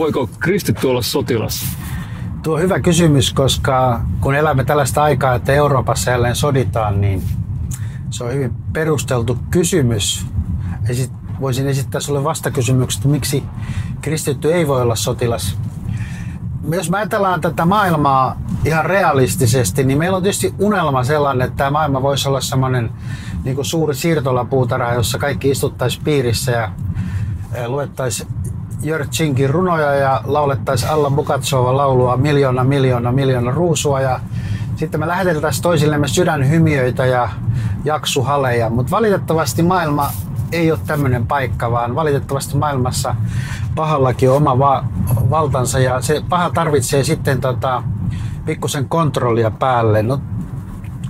voiko kristitty olla sotilas? Tuo on hyvä kysymys, koska kun elämme tällaista aikaa, että Euroopassa jälleen soditaan, niin se on hyvin perusteltu kysymys. Esit, voisin esittää sinulle vastakysymykset, miksi kristitty ei voi olla sotilas. Jos me ajatellaan tätä maailmaa ihan realistisesti, niin meillä on tietysti unelma sellainen, että tämä maailma voisi olla semmoinen niin kuin suuri siirtolapuutarha, jossa kaikki istuttaisiin piirissä ja luettaisiin Jörtsinkin runoja ja laulettaisiin Alla Bukatsova laulua miljoona, miljoona, miljoona ruusua. Ja sitten me läheteltäisiin toisillemme sydänhymiöitä ja jaksuhaleja, mutta valitettavasti maailma ei ole tämmöinen paikka, vaan valitettavasti maailmassa pahallakin on oma va- valtansa. Ja se paha tarvitsee sitten tota, pikkusen kontrollia päälle. No,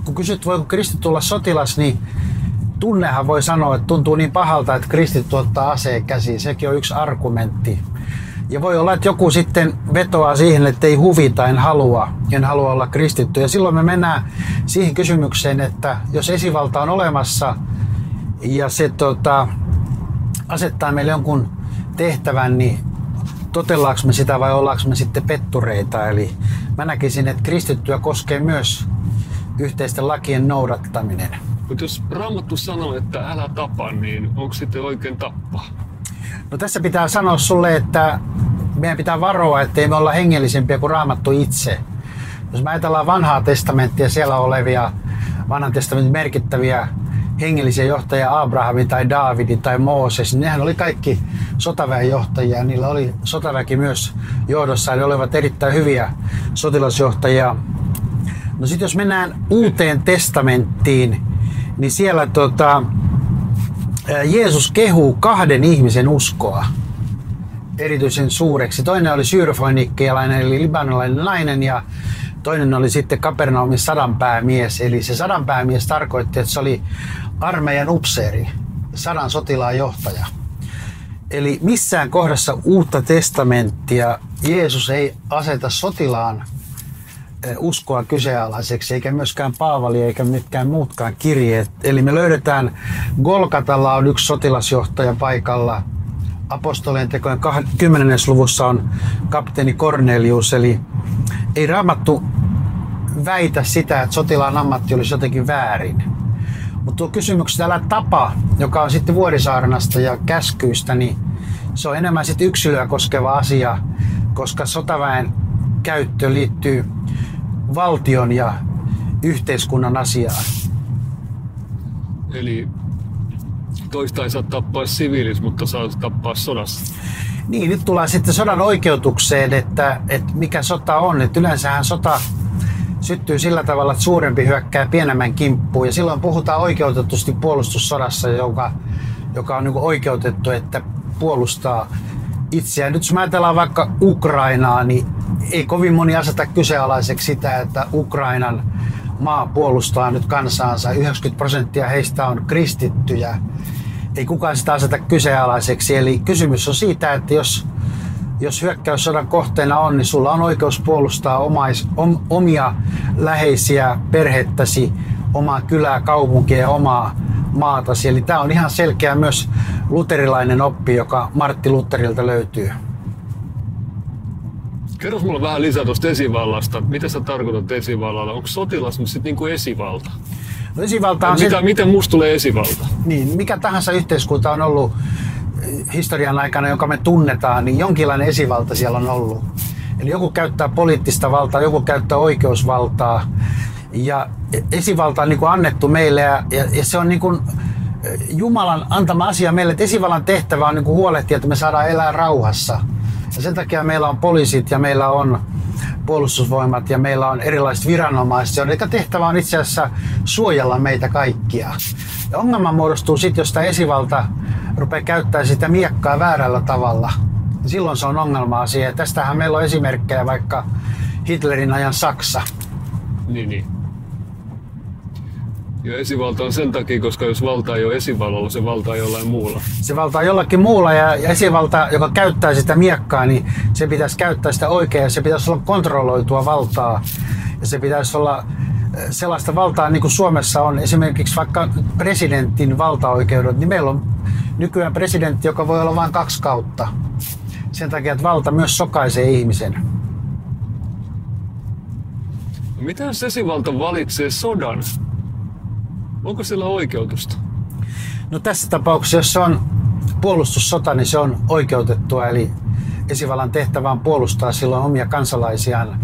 kun kysyt, voiko kristitty olla sotilas, niin tunnehan voi sanoa, että tuntuu niin pahalta, että kristitty ottaa aseen käsiin. Sekin on yksi argumentti. Ja voi olla, että joku sitten vetoaa siihen, että ei huvita, en halua, en halua olla kristitty. Ja silloin me mennään siihen kysymykseen, että jos esivalta on olemassa ja se tota, asettaa meille jonkun tehtävän, niin totellaanko me sitä vai ollaanko me sitten pettureita. Eli mä näkisin, että kristittyä koskee myös yhteisten lakien noudattaminen. Mutta jos Raamattu sanoo, että älä tapa, niin onko sitten oikein tappaa? No tässä pitää sanoa sulle, että meidän pitää varoa, ettei me olla hengellisempiä kuin Raamattu itse. Jos me ajatellaan vanhaa testamenttia, siellä olevia vanhan testamentin merkittäviä hengellisiä johtajia, Abrahami tai Daavidi tai Mooses, niin nehän oli kaikki sotaväenjohtajia. Niillä oli sotaväki myös johdossa, ne olivat erittäin hyviä sotilasjohtajia. No sitten jos mennään uuteen testamenttiin, niin siellä tota, Jeesus kehuu kahden ihmisen uskoa erityisen suureksi. Toinen oli syyrofoinikkialainen eli libanolainen nainen ja toinen oli sitten Kapernaumin sadanpäämies. Eli se sadanpäämies tarkoitti, että se oli armeijan upseeri, sadan sotilaan johtaja. Eli missään kohdassa uutta testamenttia Jeesus ei aseta sotilaan uskoa kyseenalaiseksi, eikä myöskään Paavali eikä mitkään muutkaan kirjeet. Eli me löydetään, Golgatalla on yksi sotilasjohtaja paikalla, apostolien tekojen 10. luvussa on kapteeni Cornelius, eli ei raamattu väitä sitä, että sotilaan ammatti olisi jotenkin väärin. Mutta tuo kysymys täällä tapa, joka on sitten Vuorisaarnasta ja käskyistä, niin se on enemmän sitten yksilöä koskeva asia, koska sotaväen käyttö liittyy valtion ja yhteiskunnan asiaan. Eli toista ei saa tappaa siviilis, mutta saa tappaa sodassa. Niin, nyt tullaan sitten sodan oikeutukseen, että, että mikä sota on. Että yleensähän sota syttyy sillä tavalla, että suurempi hyökkää pienemmän kimppuun. Ja silloin puhutaan oikeutetusti puolustussodassa, joka, joka on niin oikeutettu, että puolustaa itseään. Nyt jos ajatellaan vaikka Ukrainaa, niin ei kovin moni aseta kyseenalaiseksi sitä, että Ukrainan maa puolustaa nyt kansaansa. 90 prosenttia heistä on kristittyjä. Ei kukaan sitä aseta kyseenalaiseksi. Eli kysymys on siitä, että jos, jos hyökkäyssodan kohteena on, niin sulla on oikeus puolustaa omais, om, omia läheisiä, perhettäsi, omaa kylää, kaupunkia ja omaa maatasi. Eli tämä on ihan selkeä myös luterilainen oppi, joka Martti Lutherilta löytyy. Kerro mulle vähän lisää tuosta esivallasta. Mitä sä tarkoitat esivallalla? Onko sotilas nyt sitten niinku esivalta? No esivalta on mitä, se... Miten musta tulee esivalta? Niin, mikä tahansa yhteiskunta on ollut eh, historian aikana, jonka me tunnetaan, niin jonkinlainen esivalta siellä on ollut. Eli joku käyttää poliittista valtaa, joku käyttää oikeusvaltaa. Ja esivalta on niin kuin annettu meille ja, ja, ja se on niin kuin eh, Jumalan antama asia meille, että esivallan tehtävä on niin kuin huolehtia, että me saadaan elää rauhassa – ja sen takia meillä on poliisit ja meillä on puolustusvoimat ja meillä on erilaiset viranomaiset, joiden tehtävä on itse asiassa suojella meitä kaikkia. Ja ongelma muodostuu sitten, jos tämä esivalta rupeaa käyttämään sitä miekkaa väärällä tavalla. Silloin se on ongelma asia. Ja tästähän meillä on esimerkkejä vaikka Hitlerin ajan Saksa. Niin, niin. Ja esivalta on sen takia, koska jos valta ei ole esivallalla, se valta ei jollain muulla. Se valta on jollakin muulla ja esivalta, joka käyttää sitä miekkaa, niin se pitäisi käyttää sitä oikein ja se pitäisi olla kontrolloitua valtaa. Ja se pitäisi olla eh, sellaista valtaa, niin kuin Suomessa on esimerkiksi vaikka presidentin valtaoikeudet, niin meillä on nykyään presidentti, joka voi olla vain kaksi kautta. Sen takia, että valta myös sokaisee ihmisen. Miten jos esivalta valitsee sodan? Onko sillä oikeutusta? No tässä tapauksessa, jos on puolustussota, niin se on oikeutettua. Eli esivallan tehtävä on puolustaa silloin omia kansalaisiaan,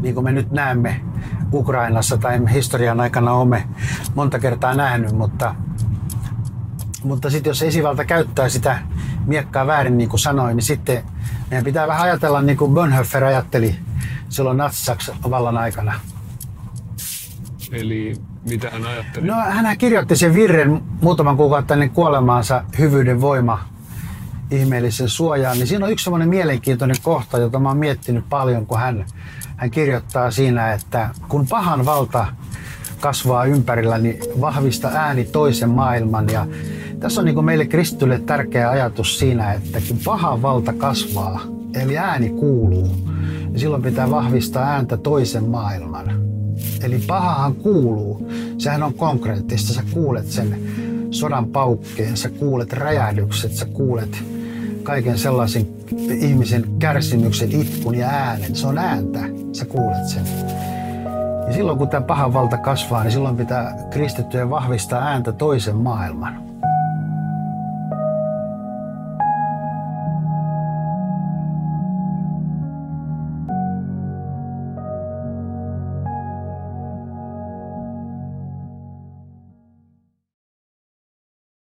niin kuin me nyt näemme Ukrainassa tai historian aikana olemme monta kertaa nähnyt, mutta, mutta sitten jos esivalta käyttää sitä miekkaa väärin, niin kuin sanoin, niin sitten meidän pitää vähän ajatella niin kuin Bonhoeffer ajatteli silloin natsi vallan aikana. Eli mitä hän ajatteli? No hän kirjoitti sen virren muutaman kuukautta ennen kuolemaansa hyvyyden voima ihmeellisen suojaan, niin siinä on yksi semmoinen mielenkiintoinen kohta, jota mä oon miettinyt paljon, kun hän, hän kirjoittaa siinä, että kun pahan valta kasvaa ympärillä, niin vahvista ääni toisen maailman. Ja tässä on niin meille kristitylle tärkeä ajatus siinä, että kun pahan valta kasvaa, eli ääni kuuluu, niin silloin pitää vahvistaa ääntä toisen maailman. Eli pahahan kuuluu. Sehän on konkreettista. Sä kuulet sen sodan paukkeen, sä kuulet räjähdykset, sä kuulet kaiken sellaisen ihmisen kärsimyksen, itkun ja äänen. Se on ääntä, sä kuulet sen. Ja silloin kun tämä pahan valta kasvaa, niin silloin pitää kristittyjen vahvistaa ääntä toisen maailman.